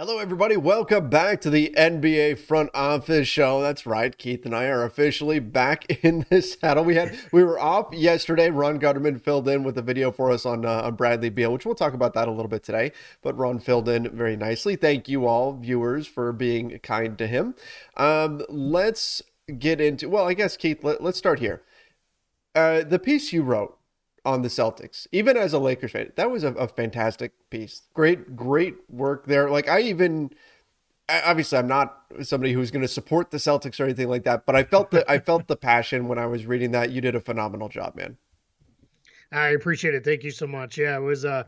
Hello, everybody. Welcome back to the NBA Front Office Show. That's right. Keith and I are officially back in the saddle. We had we were off yesterday. Ron Gutterman filled in with a video for us on uh, on Bradley Beal, which we'll talk about that a little bit today. But Ron filled in very nicely. Thank you all viewers for being kind to him. Um, let's get into. Well, I guess Keith. Let, let's start here. Uh, the piece you wrote on the Celtics, even as a Lakers fan. That was a, a, fantastic piece. Great, great work there. Like I even, obviously, I'm not somebody who's going to support the Celtics or anything like that, but I felt that I felt the passion when I was reading that. You did a phenomenal job, man. I appreciate it. Thank you so much. Yeah, it was uh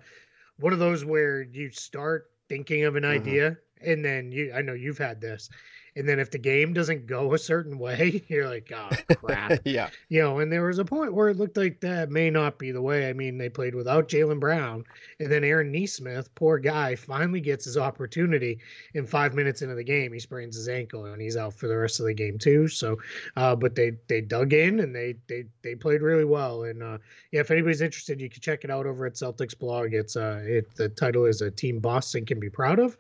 one of those where you start thinking of an mm-hmm. idea mm-hmm. and then you I know you've had this and then if the game doesn't go a certain way, you're like, oh crap. yeah. You know, and there was a point where it looked like that may not be the way. I mean, they played without Jaylen Brown, and then Aaron Nesmith, poor guy, finally gets his opportunity. In five minutes into the game, he sprains his ankle and he's out for the rest of the game too. So, uh, but they they dug in and they they they played really well. And uh, yeah, if anybody's interested, you can check it out over at Celtics blog. It's uh, it the title is a team Boston can be proud of.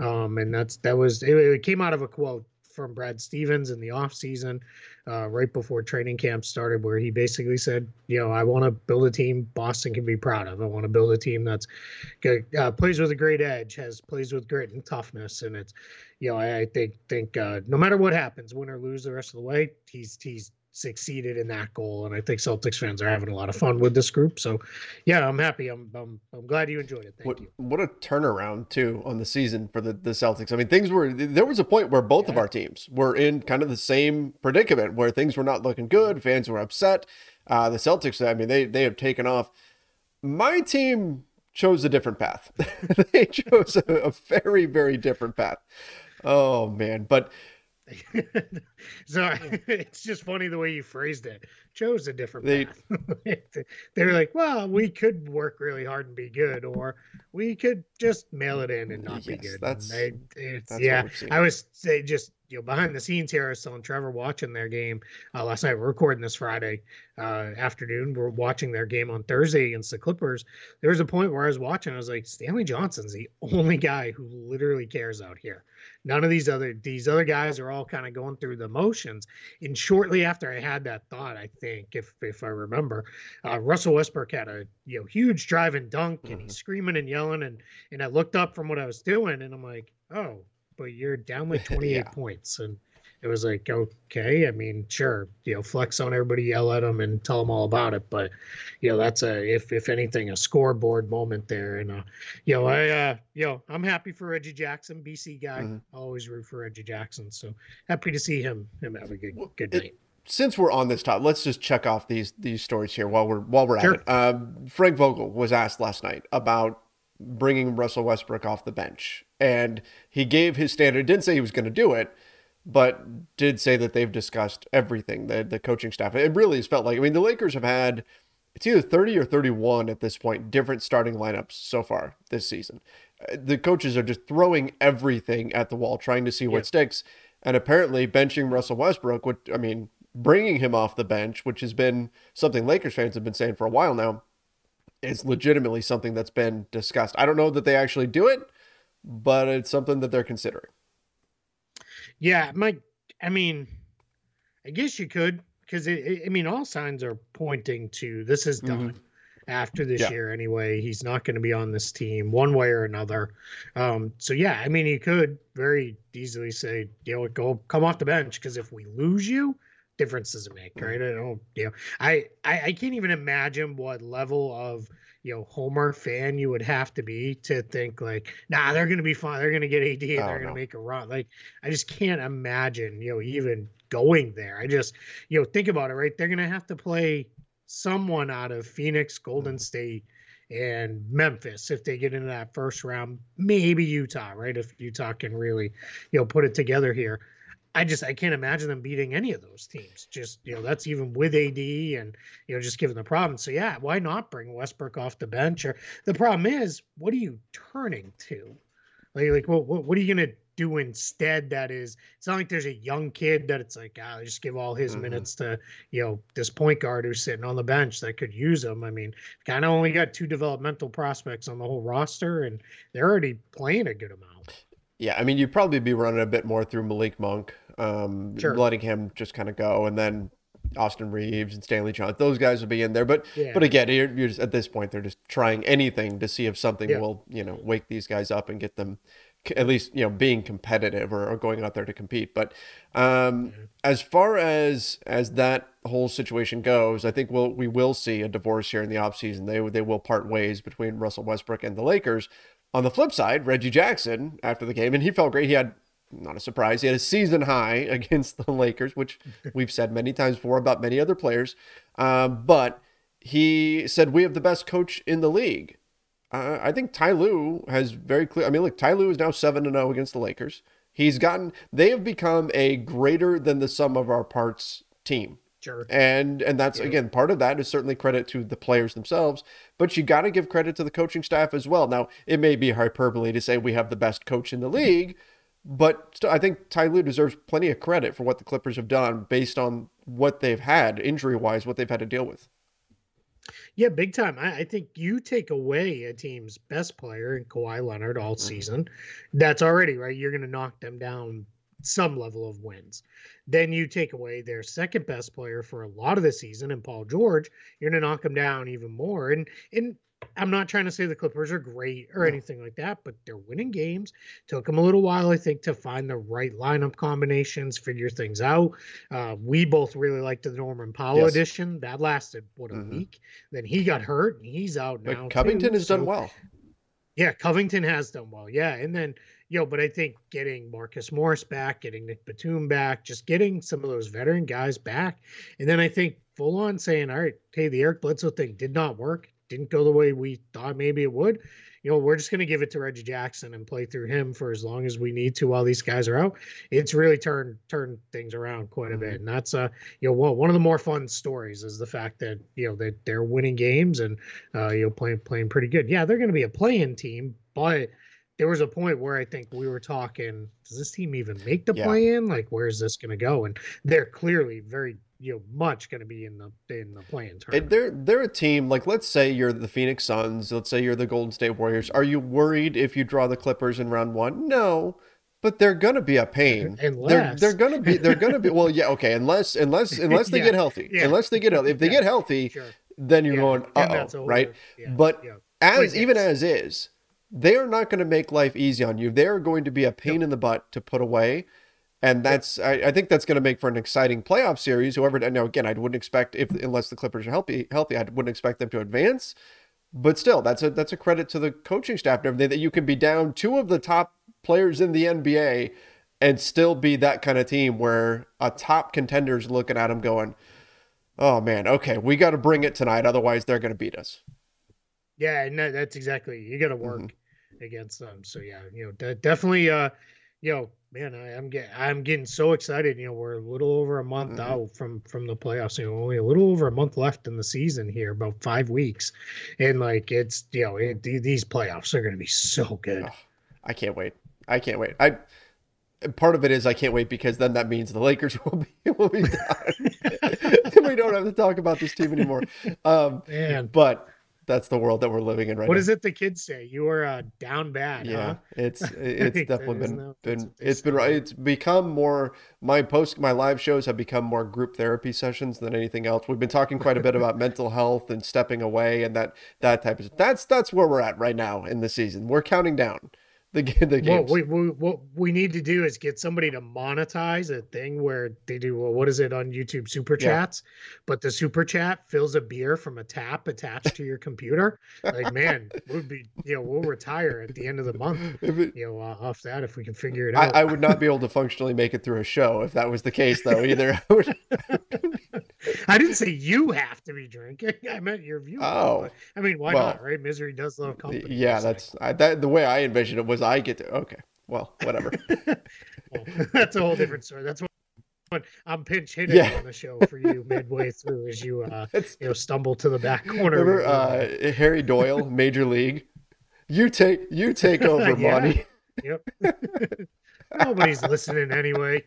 Um, and that's that was it, it, came out of a quote from Brad Stevens in the off season, uh, right before training camp started, where he basically said, you know, I want to build a team Boston can be proud of. I want to build a team that's good, uh, plays with a great edge, has plays with grit and toughness, and it's, you know, I, I think think uh, no matter what happens, win or lose the rest of the way, he's he's succeeded in that goal. And I think Celtics fans are having a lot of fun with this group. So, yeah, I'm happy. I'm I'm, I'm glad you enjoyed it. Thank what, you. What a turnaround too on the season for the the Celtics. I mean, things were there was a point where both yeah. of our teams were in kind of the same predicament where things were not looking good. Fans were upset. Uh, the Celtics, I mean, they they have taken off. My team chose a different path. they chose a, a very very different path. Oh man, but so it's just funny the way you phrased it. Chose a different they, path. they were like, well, we could work really hard and be good, or we could just mail it in and not yes, be good. That's, that's yeah. I was say just you know behind the scenes here. I was telling Trevor watching their game uh, last night. We're recording this Friday uh, afternoon. We're watching their game on Thursday against the Clippers. There was a point where I was watching. I was like, Stanley Johnson's the only guy who literally cares out here. None of these other these other guys are all kind of going through the motions. And shortly after I had that thought, I think if if I remember, uh, Russell Westbrook had a you know huge drive and dunk, and mm-hmm. he's screaming and yelling, and and I looked up from what I was doing, and I'm like, oh, but you're down like 28 yeah. points, and it was like okay i mean sure you know flex on everybody yell at them and tell them all about it. But you know that's a if if anything a scoreboard moment there. And uh you know i uh you know i'm happy for reggie jackson bc guy. Mm-hmm. Always root for reggie jackson. So happy to see him him have a good good night. it, since we're on this topic let's just check off these these stories here while we're while we're sure. at it. Um, frank vogel was asked last night about bringing russell westbrook off the bench and he gave his standard didn't say he was going to do it but did say that they've discussed everything, the, the coaching staff. It really has felt like, I mean, the Lakers have had, it's either 30 or 31 at this point, different starting lineups so far this season. Uh, the coaches are just throwing everything at the wall, trying to see what yeah. sticks. And apparently, benching Russell Westbrook, would, I mean, bringing him off the bench, which has been something Lakers fans have been saying for a while now, is legitimately something that's been discussed. I don't know that they actually do it, but it's something that they're considering. Yeah, my I mean, I guess you could. because I mean, all signs are pointing to this is done. Mm-hmm after this yeah. year anyway. He's not going to be on this team one way or another. Um, so yeah, I mean, he could very easily say, you know, go come off the bench because if we lose you, difference does it make, right? I don't, you know, I, I I can't even imagine what level of you know Homer fan you would have to be to think like, nah, they're going to be fine. They're going to get AD and oh, they're going to make a run. Like, I just can't imagine, you know, even going there. I just, you know, think about it, right? They're going to have to play someone out of Phoenix, Golden mm-hmm. State, and Memphis if they get into that first round. Maybe Utah, right? If Utah can really, you know, put it together here. I just I can't imagine them beating any of those teams. Just you know, that's even with AD and you know, just given the problem. So yeah, why not bring Westbrook off the bench? Or the problem is, what are you turning to? Like, like what, what, what are you gonna do instead that is it's not like there's a young kid that it's like ah, just give all his mm-hmm. minutes to you know this point guard who's sitting on the bench that could use them i mean kind of only got two developmental prospects on the whole roster and they're already playing a good amount yeah i mean you'd probably be running a bit more through malik monk um sure. letting him just kind of go and then Austin Reaves and Stanley Johnson. Those guys will be in there, but yeah. but again, you're, you're just, at this point they're just trying anything to see if something yeah. will you know wake these guys up and get them at least you know being competitive or, or going out there to compete. But um, mm-hmm. as far as as that whole situation goes, I think we'll we will see a divorce here in the offseason. They they will part ways between Russell Westbrook and the Lakers. On the flip side, Reggie Jackson after the game, and he felt great. He had not a surprise. He had a season high against the Lakers, which we've said many times before about many other players. Um, but he said we have the best coach in the league. Uh, I think Ty Lue has very clear. I mean, look, Ty Lue is now seven and zero oh against the Lakers. He's gotten. They have become a greater than the sum of our parts team. Sure. And and that's yeah. again part of that is certainly credit to the players themselves, but you got to give credit to the coaching staff as well. Now it may be hyperbole to say we have the best coach in the league, but I think Ty Lue deserves plenty of credit for what the Clippers have done based on what they've had injury wise, what they've had to deal with. Yeah, big time. I, I, think you take away a team's best player in Kawhi Leonard all mm-hmm. season. That's already right. You're going to knock them down some level of wins. Then you take away their second best player for a lot of the season and Paul George, you're going to knock them down even more. And and I'm not trying to say the Clippers are great or anything like that, but they're winning games. Took them a little while, I think, to find the right lineup combinations, figure things out. Uh, we both really liked the Norman Powell yes. edition. That lasted what a mm-hmm. week. Then he got hurt and he's out now. But Covington too, has so, done well. Yeah, Covington has done well. Yeah, and then you know, but I think getting Marcus Morris back, getting Nick Batum back, just getting some of those veteran guys back, and then I think full on saying, all right, hey, the Eric Bledsoe thing did not work didn't go the way we thought maybe it would, you know, we're just going to give it to Reggie Jackson and play through him for as long as we need to while these guys are out. It's really turned turned things around quite a bit, mm-hmm. and that's uh you know well, one of the more fun stories is the fact that you know that they're winning games and uh you know playing playing pretty good. Yeah, they're going to be a play-in team, but there was a point where I think we were talking, does this team even make the yeah. play in? Like, where's this going to go? And they're clearly very you know much going to be in the in the play-in tournament. They're they're a team like let's say you're the Phoenix Suns, let's say you're the Golden State Warriors. Are you worried if you draw the Clippers in round one? No, but they're gonna be a pain. Unless they're they're gonna be they're gonna be well yeah okay unless unless unless they yeah, get healthy yeah. unless they get healthy if they get healthy sure. then you're going uh oh right but as even as is they are not going to make life easy on you. They are going to be a pain yep. in the butt to put away. And that's I, I think that's going to make for an exciting playoff series. Whoever now again, I wouldn't expect if unless the Clippers are healthy, healthy, I wouldn't expect them to advance. But still, that's a that's a credit to the coaching staff and everything that you can be down two of the top players in the NBA and still be that kind of team where a top contender's looking at them going, "Oh man, okay, we got to bring it tonight, otherwise they're going to beat us." Yeah, and that's exactly you got to work mm-hmm. against them. So yeah, you know, definitely, uh, you know, man, I, am getting I'm getting so excited. You know, we're a little over a month mm-hmm. out from from the playoffs. You know, only a little over a month left in the season here, about five weeks, and like it's you know it, these playoffs are going to be so good. Oh, I can't wait. I can't wait. I part of it is I can't wait because then that means the Lakers will be will be done. we don't have to talk about this team anymore. Um, Man. but that's the world that we're living in right what now. What is it the kids say? You are uh, down bad. Yeah, huh? it's it's definitely been been it's been right. it's become more. My post my live shows have become more group therapy sessions than anything else. We've been talking quite a bit about mental health and stepping away and that that type of. That's that's where we're at right now in the season. We're counting down the the games. What we, we, what we need to do is get somebody to monetize a thing where they do well, what is it on YouTube super chats, yeah. but the super chat fills a beer from a tap attached to your computer. Like man, we'll be you know we'll retire at the end of the month. It, you know uh, off that if we can figure it out. I, I, would not be able to functionally make it through a show if that was the case though either. I didn't say you have to be drinking. I meant your view. Oh, I mean why well, not? Right? Misery does love company. Yeah, that's I, that. The way I envisioned it was I get to okay. Well, whatever. well, that's a whole different story. That's what I'm pinch hitting yeah. on the show for you midway through as you uh, you know stumble to the back corner. Remember uh, Harry Doyle, Major League. You take you take over, yeah. Monty. Yep. Nobody's listening anyway.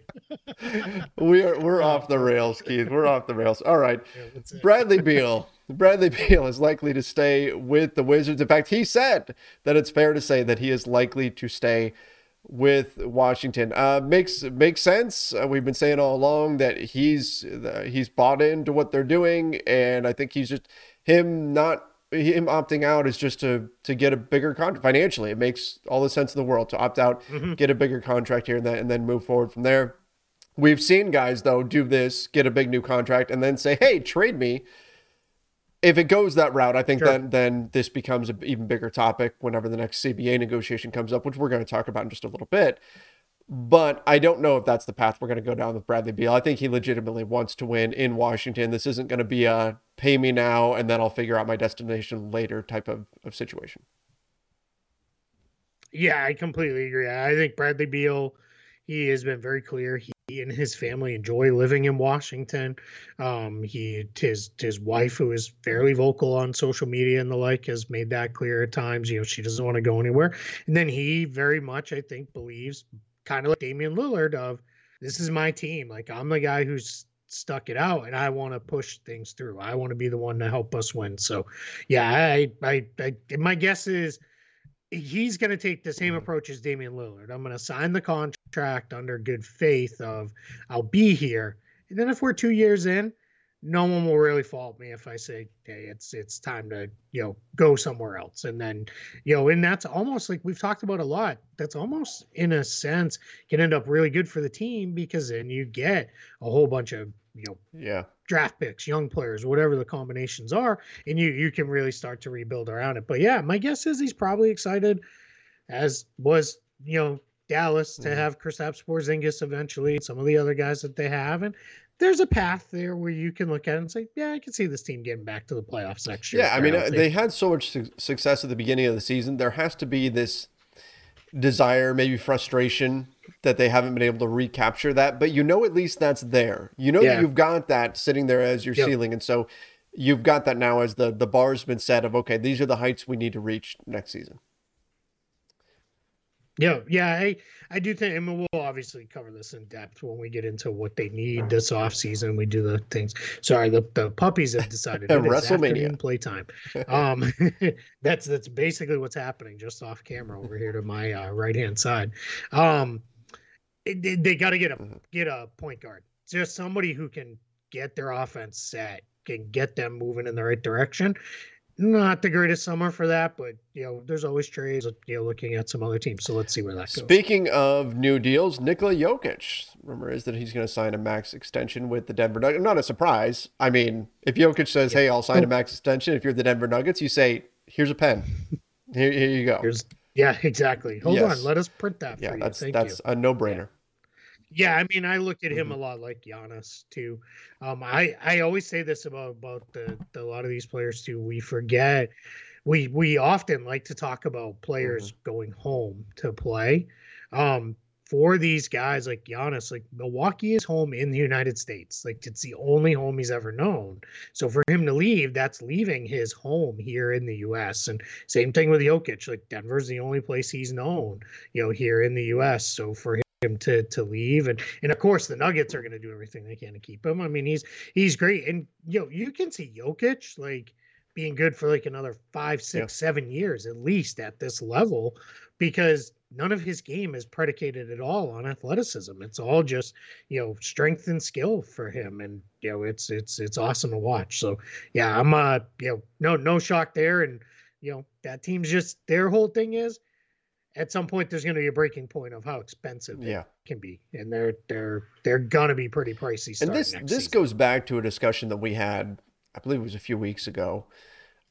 we are we're off the rails, Keith. We're off the rails. All right. Yeah, Bradley Beal. Bradley Beal is likely to stay with the Wizards. In fact, he said that it's fair to say that he is likely to stay with Washington. Uh, makes makes sense. Uh, we've been saying all along that he's uh, he's bought into what they're doing, and I think he's just him not him opting out is just to to get a bigger contract financially. It makes all the sense in the world to opt out, mm-hmm. get a bigger contract here, and then and then move forward from there. We've seen guys though do this, get a big new contract, and then say, "Hey, trade me." If it goes that route, I think sure. then then this becomes an even bigger topic whenever the next CBA negotiation comes up, which we're going to talk about in just a little bit. But I don't know if that's the path we're going to go down with Bradley Beal. I think he legitimately wants to win in Washington. This isn't going to be a pay me now and then I'll figure out my destination later type of, of situation. Yeah, I completely agree. I think Bradley Beal, he has been very clear. He and his family enjoy living in Washington. Um, he his his wife, who is fairly vocal on social media and the like, has made that clear at times. You know, she doesn't want to go anywhere. And then he very much, I think, believes kind of like Damian Lillard of this is my team. Like I'm the guy who's stuck it out and I want to push things through. I want to be the one to help us win. So yeah, I I, I my guess is he's going to take the same approach as Damian Lillard. I'm going to sign the contract under good faith of I'll be here. And then if we're 2 years in, no one will really fault me if I say, "Hey, it's it's time to you know go somewhere else." And then you know, and that's almost like we've talked about a lot. That's almost in a sense can end up really good for the team because then you get a whole bunch of you know yeah draft picks, young players, whatever the combinations are, and you you can really start to rebuild around it. But yeah, my guess is he's probably excited, as was you know Dallas to mm-hmm. have Kristaps Porzingis eventually, some of the other guys that they have, and there's a path there where you can look at it and say, yeah, I can see this team getting back to the playoffs next year. Yeah, I mean, uh, they had so much su- success at the beginning of the season. There has to be this desire, maybe frustration that they haven't been able to recapture that, but you know at least that's there. You know yeah. that you've got that sitting there as your yep. ceiling, and so you've got that now as the the bar's been set of okay, these are the heights we need to reach next season. Yeah, yeah, I I do think, I mean, we'll obviously cover this in depth when we get into what they need this off season. We do the things. Sorry, the, the puppies have decided it WrestleMania playtime. Um, that's that's basically what's happening just off camera over here to my uh, right hand side. Um, it, they got to get a mm-hmm. get a point guard, just somebody who can get their offense set, can get them moving in the right direction not the greatest summer for that, but you know, there's always trades. Uh, you know, looking at some other teams, so let's see where that goes. Speaking of new deals, Nikola Jokic, rumor is that he's going to sign a max extension with the Denver Nuggets. Not a surprise. I mean, if Jokic says, yeah. "Hey, I'll sign a oh. max extension," if you're the Denver Nuggets, you say, "Here's a pen. Here, here you go." Here's, yeah, exactly. Hold yes. on, let us print that. yeah, that's that's you. a no-brainer. Yeah, I mean, I look at him mm-hmm. a lot like Giannis too. Um, I I always say this about about the, the, a lot of these players too. We forget we we often like to talk about players mm-hmm. going home to play. Um, for these guys like Giannis, like Milwaukee is home in the United States. Like it's the only home he's ever known. So for him to leave, that's leaving his home here in the US. And same thing with Jokic. Like Denver's the only place he's known, you know, here in the US. So for him to to leave and and of course the Nuggets are going to do everything they can to keep him. I mean he's he's great and you know you can see Jokic like being good for like another five, six, yeah. seven years at least at this level, because none of his game is predicated at all on athleticism. It's all just you know strength and skill for him, and you know it's it's it's awesome to watch. So yeah, I'm uh you know no no shock there, and you know that team's just their whole thing is at some point there's going to be a breaking point of how expensive yeah. it can be, and they're they're they're going to be pretty pricey. And this this season. goes back to a discussion that we had, I believe it was a few weeks ago.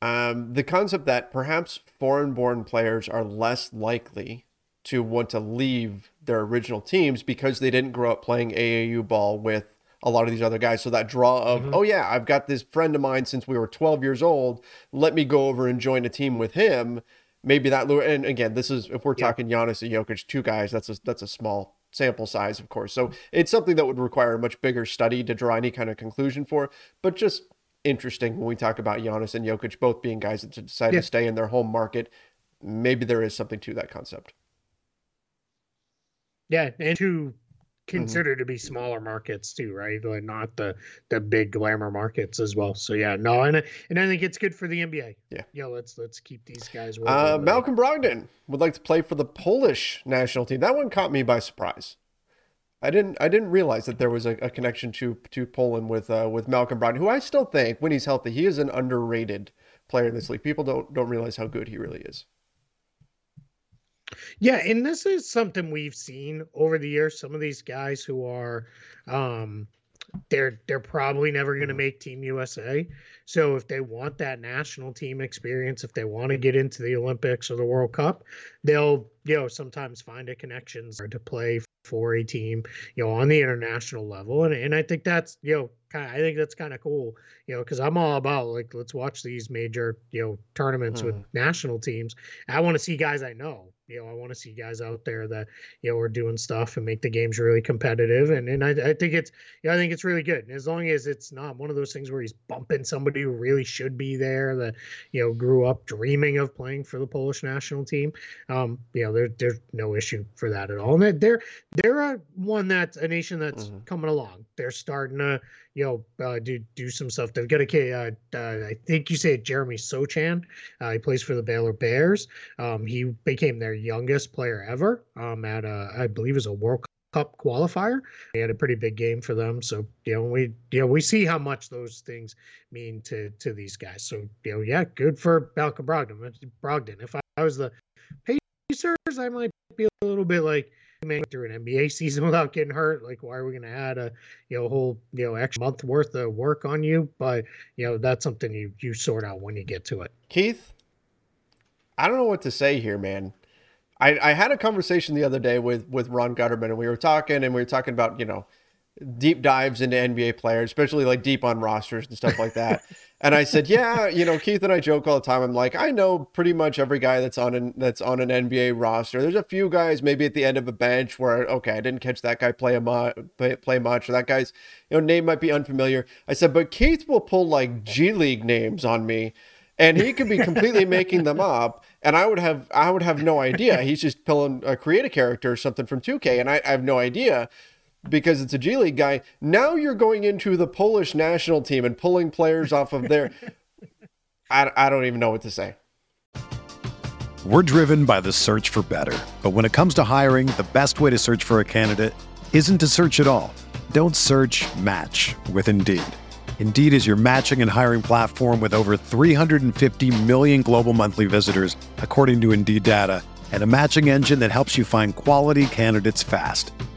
Um, the concept that perhaps foreign-born players are less likely to want to leave their original teams because they didn't grow up playing AAU ball with a lot of these other guys. So that draw of, mm-hmm. oh yeah, I've got this friend of mine since we were 12 years old. Let me go over and join a team with him maybe that lure. And again, this is if we're yeah. talking Giannis and Jokic, two guys. That's a that's a small sample size, of course. So it's something that would require a much bigger study to draw any kind of conclusion for. But just interesting when we talk about Giannis and Jokic both being guys that decide yeah. to stay in their home market. Maybe there is something to that concept. Yeah, and to Mm-hmm. considered mm-hmm. to be smaller markets too, right? Like not the the big glamour markets as well. So yeah, no, and and I think it's good for the NBA. Yeah, yeah. Let's let's keep these guys. Uh, Malcolm Brogdon would like to play for the Polish national team. That one caught me by surprise. I didn't I didn't realize that there was a, a connection to to Poland with uh, with Malcolm Brogdon, who I still think when he's healthy, he is an underrated player in this league. People don't don't realize how good he really is. Yeah, and this is something we've seen over the years. Some of these guys who are um they're they're probably never going to mm-hmm. make team USA. So if they want that national team experience, if they want to get into the Olympics or the World Cup, they'll you know sometimes find a connections to play for a team, you know, on the international level. And and I think that's you know kind I think that's kind of cool, you know, because I'm all about like let's watch these major you know tournaments mm. with national teams. I want to see guys I know you know, I want to see guys out there that you know are doing stuff and make the games really competitive. And and I, I think it's yeah, I think it's really good. And as long as it's not one of those things where he's bumping somebody who really should be there that you know grew up dreaming of playing for the Polish national team. Um, you know, there, there's no issue for that at all. And they're they're a one that's a nation that's mm-hmm. coming along. They're starting to you know, uh, do do some stuff. They've got a, uh, uh, I think you say Jeremy Sochan. Uh, he plays for the Baylor Bears. Um, he became their youngest player ever um, at, a, I believe, is a World Cup qualifier. He had a pretty big game for them. So you know, we you know we see how much those things mean to to these guys. So you know, yeah, good for Malcolm Brogdon. Brogdon. If I, I was the I might be a little bit like man, through an NBA season without getting hurt. Like, why are we going to add a you know whole you know extra month worth of work on you? But you know that's something you you sort out when you get to it. Keith, I don't know what to say here, man. I, I had a conversation the other day with with Ron Gutterman, and we were talking, and we were talking about you know deep dives into NBA players, especially like deep on rosters and stuff like that. and I said, yeah, you know, Keith and I joke all the time. I'm like, I know pretty much every guy that's on an that's on an NBA roster. There's a few guys maybe at the end of a bench where okay, I didn't catch that guy play a mu- play, play much, or that guy's you know name might be unfamiliar. I said, but Keith will pull like G League names on me. And he could be completely making them up, and I would have I would have no idea. He's just pulling a create a character or something from 2K, and I, I have no idea because it's a G League guy. Now you're going into the Polish national team and pulling players off of there. I, I don't even know what to say. We're driven by the search for better. But when it comes to hiring, the best way to search for a candidate isn't to search at all. Don't search match with Indeed. Indeed is your matching and hiring platform with over 350 million global monthly visitors, according to Indeed data, and a matching engine that helps you find quality candidates fast.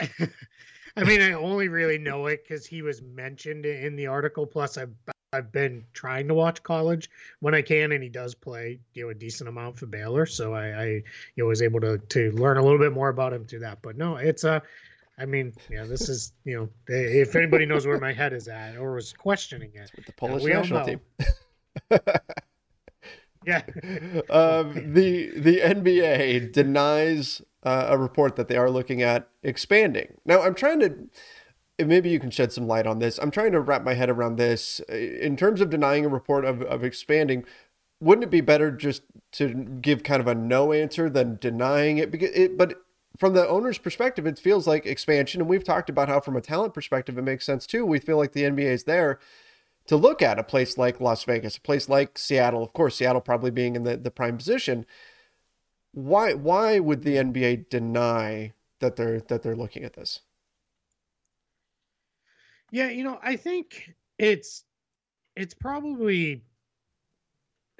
I mean, I only really know it because he was mentioned in the article. Plus, I've I've been trying to watch college when I can, and he does play you know a decent amount for Baylor, so I, I you know was able to to learn a little bit more about him through that. But no, it's a, uh, mean, yeah, this is you know if anybody knows where my head is at or was questioning it, with the Polish national team. yeah. um, the the NBA denies uh, a report that they are looking at expanding. Now, I'm trying to maybe you can shed some light on this. I'm trying to wrap my head around this. In terms of denying a report of, of expanding, wouldn't it be better just to give kind of a no answer than denying it? Because it, but from the owner's perspective, it feels like expansion. And we've talked about how, from a talent perspective, it makes sense too. We feel like the NBA is there to look at a place like Las Vegas, a place like Seattle. Of course, Seattle probably being in the, the prime position. Why why would the NBA deny that they're that they're looking at this? Yeah, you know, I think it's it's probably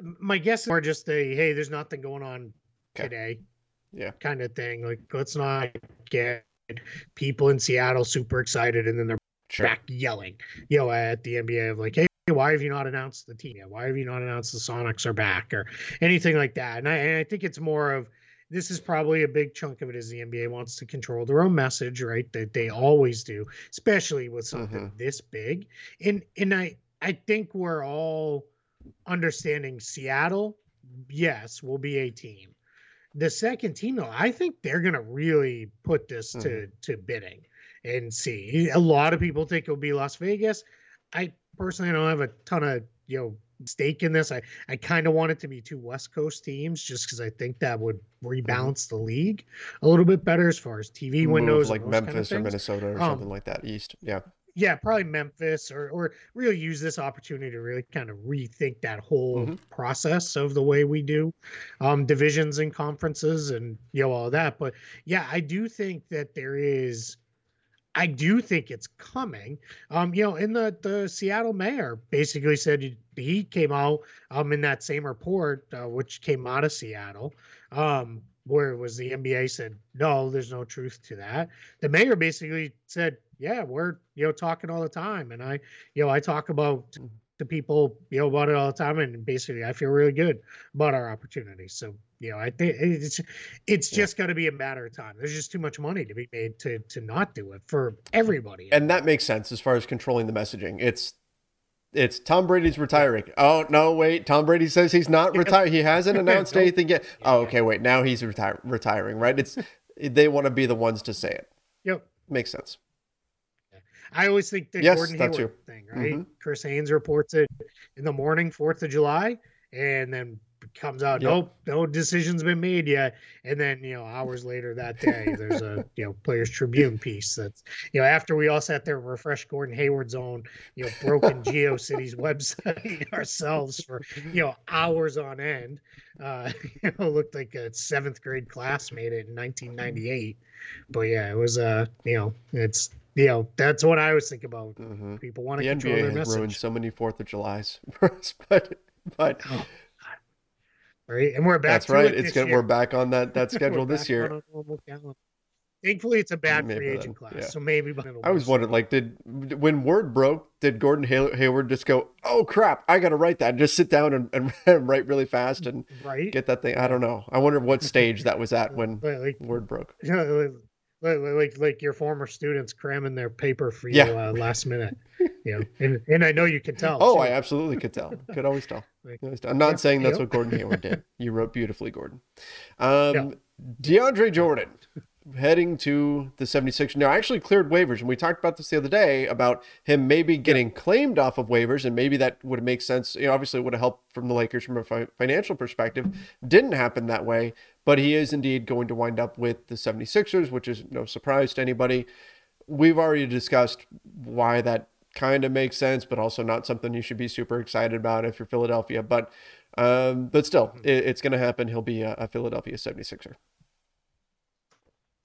my guess are just a hey, there's nothing going on okay. today. Yeah. Kind of thing. Like let's not get people in Seattle super excited and then they're sure. back yelling, you know, at the NBA of like, hey, why have you not announced the team yet? Why have you not announced the Sonics are back or anything like that? And I, and I think it's more of this is probably a big chunk of it is the NBA wants to control their own message, right? That they always do, especially with something mm-hmm. this big. And and I I think we're all understanding Seattle, yes, will be a team. The second team, though, I think they're gonna really put this mm-hmm. to to bidding and see. A lot of people think it'll be Las Vegas. I personally don't have a ton of you know stake in this. I, I kind of want it to be two West Coast teams just because I think that would mm-hmm. rebalance the league a little bit better as far as TV Move windows, like Memphis kind of or Minnesota or um, something like that. East, yeah, yeah, probably Memphis or or really use this opportunity to really kind of rethink that whole mm-hmm. process of the way we do um, divisions and conferences and you know all that. But yeah, I do think that there is I do think it's coming. Um, you know, in the the Seattle mayor basically said he came out um in that same report, uh, which came out of Seattle, um, where it was the NBA said no, there's no truth to that. The mayor basically said, yeah, we're you know talking all the time, and I you know I talk about the people, you know, about it all the time, and basically, I feel really good about our opportunities. So, you know, I think it's it's yeah. just got to be a matter of time. There's just too much money to be made to to not do it for everybody. And that makes sense as far as controlling the messaging. It's it's Tom Brady's retiring. Oh no, wait. Tom Brady says he's not retired. He hasn't announced anything yet. Oh, okay, wait. Now he's retire- retiring, right? It's they want to be the ones to say it. Yep, makes sense. I always think the yes, Gordon Hayward thing, right? Mm-hmm. Chris Haynes reports it in the morning, Fourth of July, and then comes out, yep. nope, no decision's been made yet. And then, you know, hours later that day, there's a, you know, Players Tribune piece that's, you know, after we all sat there and refreshed Gordon Hayward's own, you know, broken GeoCities website ourselves for, you know, hours on end. Uh, you know, looked like a seventh grade class made it in 1998. But yeah, it was, uh, you know, it's, you know, that's what I was thinking about. Mm-hmm. People want to the control NBA their has message. ruined so many Fourth of July's for us, but but oh, right, and we're back. That's right. It it's good. We're back on that that schedule this year. Thankfully, it's a bad free agent then. class, yeah. so maybe. I was wondering, like, did when word broke, did Gordon Hay- Hayward just go, "Oh crap, I got to write that," and just sit down and, and write really fast and right? get that thing? I don't know. I wonder what stage that was at when like, word broke. Yeah, like, like like your former students cramming their paper for you yeah. uh, last minute. You know, and and I know you can tell. Oh, too. I absolutely could tell. Could always tell. I'm not saying that's what Gordon Hayward did. You wrote beautifully, Gordon. Um, yeah. DeAndre Jordan heading to the 76ers. now I actually cleared waivers and we talked about this the other day about him maybe getting yeah. claimed off of waivers and maybe that would make sense you know obviously it would have helped from the lakers from a fi- financial perspective didn't happen that way but he is indeed going to wind up with the 76ers which is no surprise to anybody we've already discussed why that kind of makes sense but also not something you should be super excited about if you're philadelphia but um, but still it, it's going to happen he'll be a, a philadelphia 76er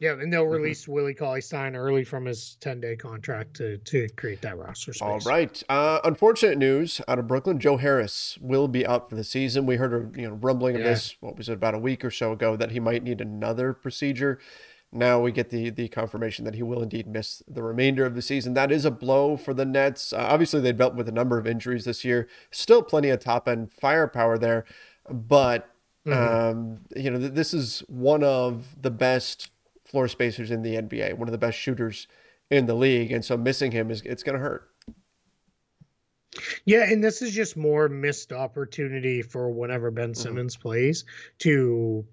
yeah, and they'll mm-hmm. release mm-hmm. Willie Cauley Stein early from his 10 day contract to, to create that roster space. All right. Uh, unfortunate news out of Brooklyn Joe Harris will be out for the season. We heard a you know rumbling yeah. of this, what was it, about a week or so ago, that he might need another procedure. Now we get the the confirmation that he will indeed miss the remainder of the season. That is a blow for the Nets. Uh, obviously, they dealt with a number of injuries this year. Still plenty of top end firepower there, but mm-hmm. um, you know th- this is one of the best floor spacers in the NBA, one of the best shooters in the league, and so missing him is it's going to hurt. Yeah, and this is just more missed opportunity for whenever Ben mm-hmm. Simmons mm-hmm. plays to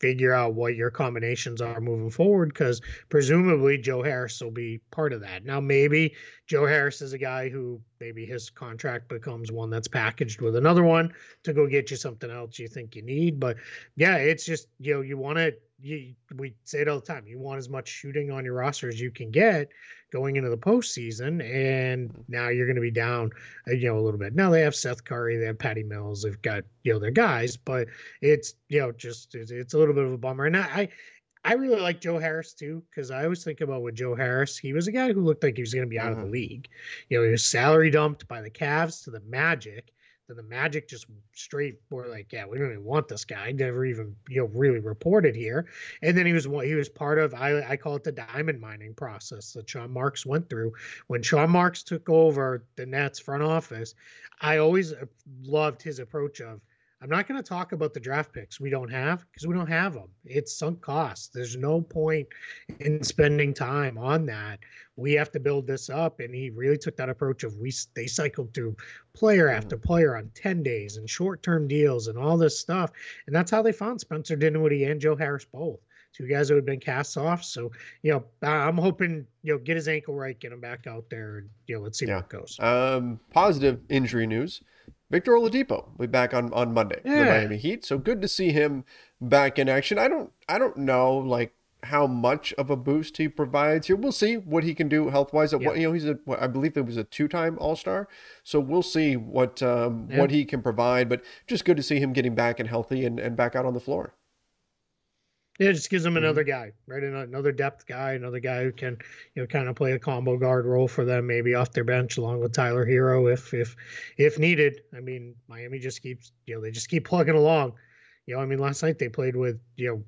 figure out what your combinations are moving forward because presumably Joe Harris will be part of that. Now, maybe Joe Harris is a guy who maybe his contract becomes one that's packaged with another one to go get you something else you think you need. But yeah, it's just, you know, you want to, we say it all the time, you want as much shooting on your roster as you can get going into the postseason, and now you're going to be down, uh, you know, a little bit. Now they have Seth Curry, they have Patty Mills, they've got you know their guys, but it's you know just it's, it's a little bit of a bummer. And I I really like Joe Harris too because I always think about with Joe Harris, he was a guy who looked like he was going to be out mm-hmm. of the league. You know, he was salary dumped by the Cavs to the Magic then the Magic just straight were like, yeah, we don't even want this guy. Never even you know really reported here. And then he was what he was part of I I call it the diamond mining process that Sean Marks went through when Sean Marks took over the Nets front office. I always uh, loved his approach of I'm not going to talk about the draft picks we don't have because we don't have them. It's sunk cost. There's no point in spending time on that. We have to build this up, and he really took that approach of we they cycled through player mm-hmm. after player on ten days and short term deals and all this stuff, and that's how they found Spencer Dinwiddie and Joe Harris both two guys who had been cast off. So, you know, I'm hoping, you know, get his ankle right, get him back out there, and, you know, let's see yeah. where it goes. Um, positive injury news. Victor Oladipo will be back on, on Monday yeah. the Miami Heat. So good to see him back in action. I don't I don't know like how much of a boost he provides here. We'll see what he can do health wise. Yeah. What you know, he's a I believe it was a two time All Star. So we'll see what um, yeah. what he can provide. But just good to see him getting back and healthy and, and back out on the floor. Yeah, it just gives them mm-hmm. another guy, right? Another depth guy, another guy who can, you know, kind of play a combo guard role for them, maybe off their bench along with Tyler Herro if if if needed. I mean, Miami just keeps, you know, they just keep plugging along. You know, I mean, last night they played with, you know,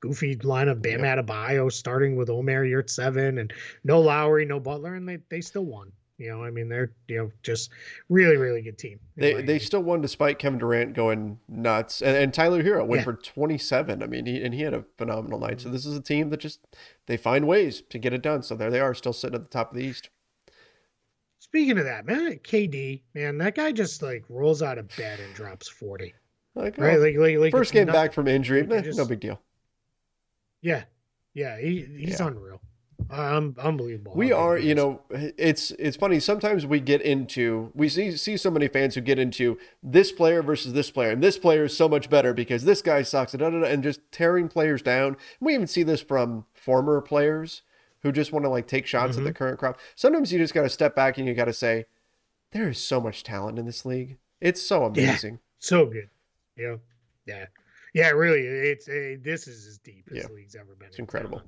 goofy lineup, Bam yep. Adebayo starting with Omer Yurtseven and no Lowry, no Butler, and they they still won. You know, I mean, they're you know just really really good team. They they still won despite Kevin Durant going nuts, and, and Tyler Herro went yeah. for twenty seven. I mean, he and he had a phenomenal night. So mm-hmm. this is a team that just they find ways to get it done. So there they are, still sitting at the top of the East. Speaking of that, man, KD, man, that guy just like rolls out of bed and drops forty. Like, right, oh, like, like, like first game back from injury, just, no big deal. Yeah, yeah, he, he's yeah. unreal. Um, unbelievable. We are, you know, it's it's funny. Sometimes we get into we see see so many fans who get into this player versus this player, and this player is so much better because this guy sucks, and, and just tearing players down. We even see this from former players who just want to like take shots mm-hmm. at the mm-hmm. current crop. Sometimes you just got to step back and you got to say, there is so much talent in this league. It's so amazing. Yeah, so good. Yeah, yeah, yeah. Really, it's a, this is as deep as yeah. the league's ever been. It's incredible.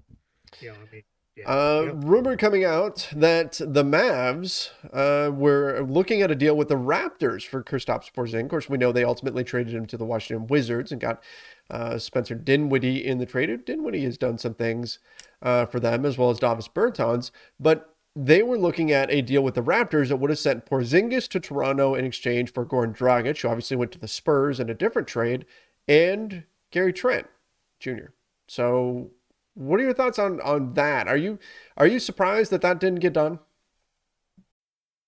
Yeah, you know, I mean yeah, uh, yep. Rumor coming out that the Mavs uh, were looking at a deal with the Raptors for Kristaps Porzingis. Of course, we know they ultimately traded him to the Washington Wizards and got uh, Spencer Dinwiddie in the trade. Dinwiddie has done some things uh, for them as well as Davis Bertans, but they were looking at a deal with the Raptors that would have sent Porzingis to Toronto in exchange for Goran Dragic, who obviously went to the Spurs in a different trade, and Gary Trent Jr. So what are your thoughts on on that? Are you are you surprised that that didn't get done?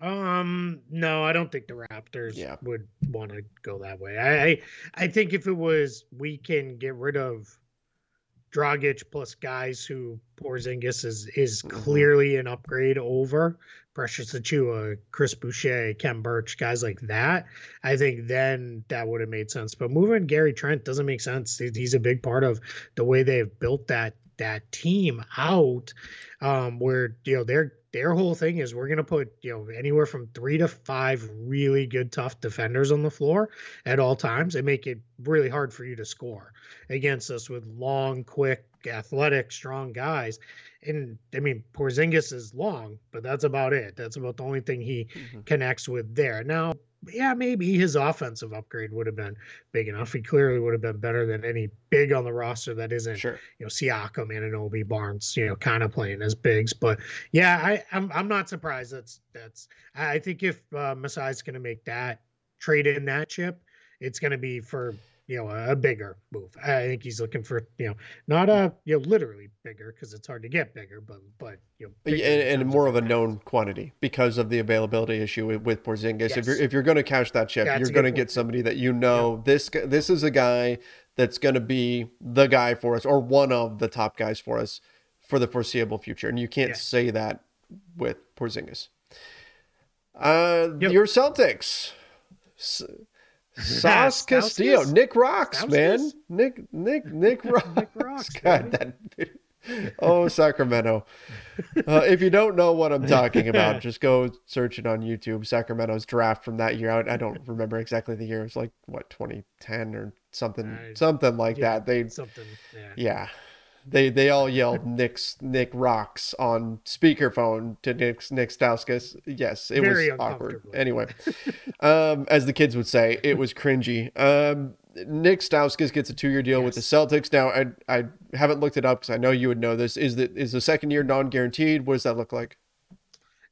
Um, no, I don't think the Raptors yeah. would want to go that way. I, I, think if it was we can get rid of Dragic plus guys who Porzingis is is mm-hmm. clearly an upgrade over Precious Achiuwa, Chris Boucher, Khem Birch, guys like that. I think then that would have made sense. But moving Gary Trent doesn't make sense. He's a big part of the way they've built that that team out um, where you know their their whole thing is we're going to put you know anywhere from three to five really good tough defenders on the floor at all times and make it really hard for you to score against us with long quick athletic strong guys. And i mean porzingis is long but that's about it. That's about the only thing he mm-hmm. connects with there. Now yeah, maybe his offensive upgrade would have been big enough. He clearly would have been better than any big on the roster that isn't, sure. you know, Siakam, Anunoby, Barnes, you know, kind of playing as bigs. But yeah, I, I'm I'm not surprised. That's that's. I think if uh, Masai's going to make that trade in that chip, it's going to be for you know, a bigger move. I think he's looking for, you know, not a, you know, literally bigger because it's hard to get bigger, but, but, you know, and, and more of a known quantity because of the availability issue with, with Porzingis. Yes. If you're, if you're going to cash that chip, you're going to get somebody that you know, yeah. this, this is a guy that's going to be the guy for us or one of the top guys for us for the foreseeable future. And you can't yeah. say that with Porzingis. Uh, yep. Your Celtics. Sauce Castillo, Nick Rocks, man, Nick, Nick, Nick Rocks. Nick Rocks God, that. Oh, Sacramento. Uh, if you don't know what I'm talking about, just go search it on YouTube. Sacramento's draft from that year. I, I don't remember exactly the year. It was like what 2010 or something, uh, something like yeah, that. They something. Yeah. yeah. They they all yelled Nick's Nick rocks on speakerphone to Nick Nik Stauskas. Yes, it Very was awkward. Anyway, um, as the kids would say, it was cringy. Um, Nik Stauskas gets a two year deal yes. with the Celtics. Now I I haven't looked it up because I know you would know this. Is that is the second year non guaranteed? What does that look like?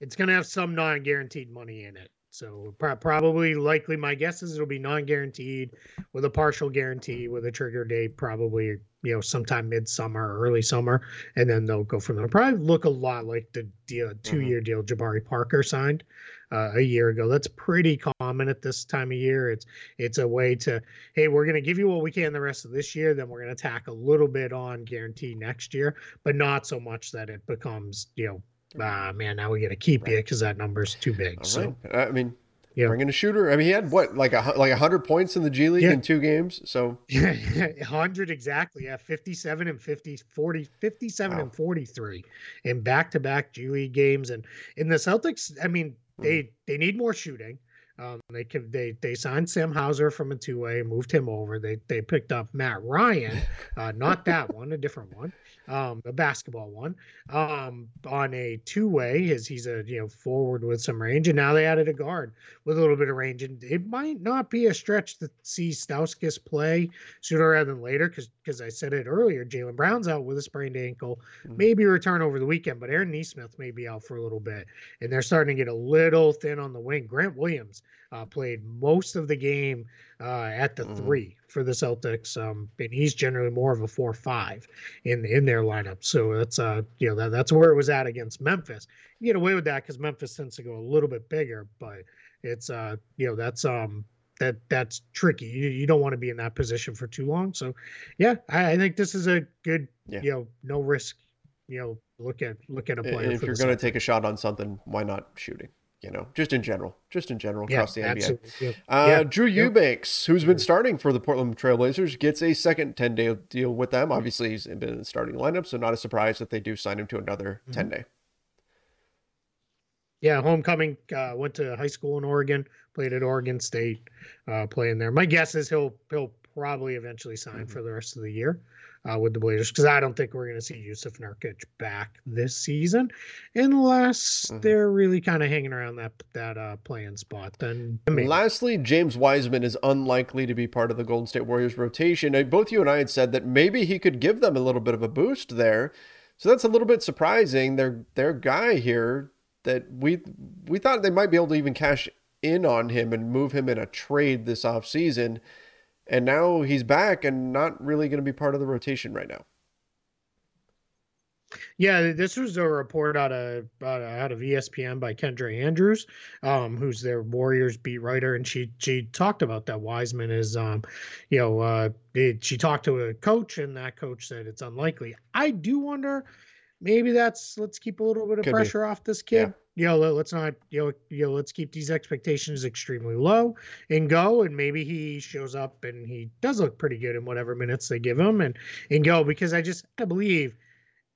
It's gonna have some non guaranteed money in it. So probably, likely, my guess is it'll be non-guaranteed with a partial guarantee with a trigger date, probably you know sometime midsummer, or early summer, and then they'll go from there. Probably look a lot like the deal, two-year mm-hmm. deal Jabari Parker signed uh, a year ago. That's pretty common at this time of year. It's it's a way to hey, we're going to give you what we can the rest of this year, then we're going to tack a little bit on guarantee next year, but not so much that it becomes you know ah man, now we got to keep you because that number's too big. All so right. I mean, yeah. bringing a shooter. I mean, he had what like a like hundred points in the G League yeah. in two games. So yeah, hundred exactly. Yeah, fifty-seven and 50, 40, 57 wow. and forty-three in back-to-back G League games. And in the Celtics, I mean, they mm. they need more shooting. Um, they could they they signed Sam Hauser from a two way, moved him over. They they picked up Matt Ryan, uh, not that one, a different one um, a basketball one, um, on a two way. As he's a you know forward with some range, and now they added a guard with a little bit of range, and it might not be a stretch to see Stauskas play sooner rather than later, because because I said it earlier, Jaylen Brown's out with a sprained ankle, mm-hmm. maybe return over the weekend, but Aaron Nesmith may be out for a little bit, and they're starting to get a little thin on the wing. Grant Williams uh, played most of the game uh, at the mm. three for the Celtics, um, and he's generally more of a four-five in in their lineup. So that's uh, you know that, that's where it was at against Memphis. You get away with that because Memphis tends to go a little bit bigger, but it's uh, you know that's um that that's tricky. You, you don't want to be in that position for too long. So, yeah, I, I think this is a good, yeah. you know, no risk. You know, look at look at a player. if you're going to take a shot on something, why not shooting? You know, just in general, just in general yeah, across the NBA. Yeah. Uh, yeah. Drew Eubanks, who's been starting for the Portland Trailblazers, gets a second 10 day deal with them. Obviously, he's been in the starting lineup, so not a surprise that they do sign him to another mm-hmm. 10 day. Yeah, homecoming, uh, went to high school in Oregon, played at Oregon State, uh, playing there. My guess is he'll he'll probably eventually sign mm-hmm. for the rest of the year uh, with the Blazers because I don't think we're going to see Jusuf Nurkic back this season unless mm-hmm. they're really kind of hanging around that that uh, play-in spot. Then maybe. lastly, James Wiseman is unlikely to be part of the Golden State Warriors rotation. Both you and I had said that maybe he could give them a little bit of a boost there. So that's a little bit surprising. Their their guy here that we we thought they might be able to even cash in on him and move him in a trade this offseason. season and now he's back and not really going to be part of the rotation right now. Yeah, this was a report out of out of ESPN by Kendra Andrews, um, who's their Warriors beat writer, and she she talked about that Wiseman is, um, you know, uh, it, she talked to a coach, and that coach said it's unlikely. I do wonder, maybe that's let's keep a little bit of Could pressure be. off this kid. Yeah you know, let's not, you know, you know, let's keep these expectations extremely low and go. And maybe he shows up and he does look pretty good in whatever minutes they give him and and go because I just I believe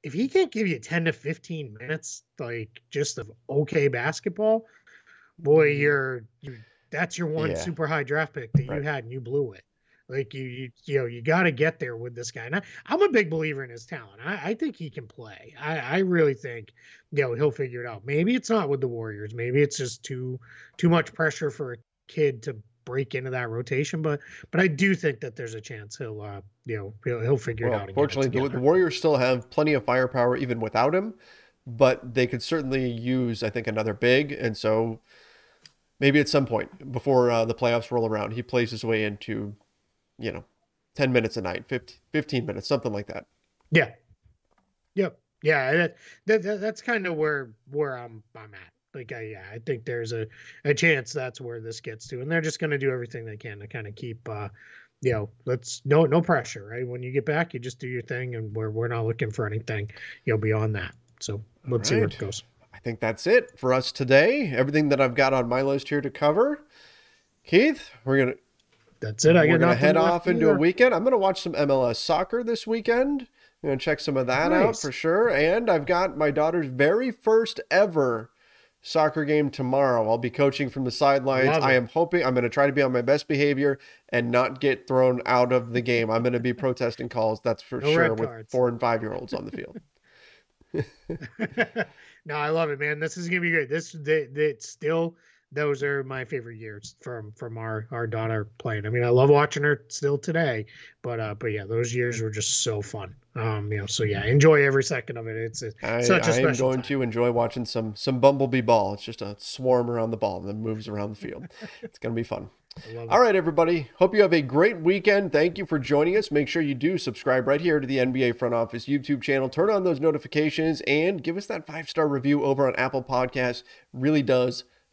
if he can't give you 10 to 15 minutes, like just of okay basketball, boy, mm-hmm. you're you that's your one yeah. super high draft pick that right. you had and you blew it. Like you, you, you know, you got to get there with this guy. And I, am a big believer in his talent. I, I think he can play. I, I really think, you know, he'll figure it out. Maybe it's not with the Warriors. Maybe it's just too, too much pressure for a kid to break into that rotation. But, but I do think that there's a chance he'll, uh, you know, he'll, he'll figure well, it out. Fortunately, the, the Warriors still have plenty of firepower even without him, but they could certainly use, I think, another big. And so maybe at some point before uh, the playoffs roll around, he plays his way into you know, 10 minutes a night, 15, 15 minutes, something like that. Yeah. Yep. Yeah. That, that, that that's kind of where, where I'm, I'm at. Like, I, yeah, I think there's a, a chance that's where this gets to, and they're just going to do everything they can to kind of keep, uh, you know, let's no, no pressure, right? When you get back, you just do your thing and we're, we're not looking for anything, you know, beyond that. So let's right. see where it goes. I think that's it for us today. Everything that I've got on my list here to cover. Keith, we're going to that's it. I We're gonna head off into either. a weekend. I'm gonna watch some MLS soccer this weekend. I'm gonna check some of that nice. out for sure. And I've got my daughter's very first ever soccer game tomorrow. I'll be coaching from the sidelines. I am hoping I'm going to try to be on my best behavior and not get thrown out of the game. I'm going to be protesting calls, that's for no sure, with four and five year olds on the field. no, I love it, man. This is going to be great. This, it's still those are my favorite years from from our our daughter playing. I mean, I love watching her still today, but uh, but yeah, those years were just so fun. Um, you know, so yeah, enjoy every second of it. It's, it's I, such a special. I am going time. to enjoy watching some some bumblebee ball. It's just a swarm around the ball and then moves around the field. it's gonna be fun. All right, everybody. Hope you have a great weekend. Thank you for joining us. Make sure you do subscribe right here to the NBA Front Office YouTube channel. Turn on those notifications and give us that five star review over on Apple Podcasts. Really does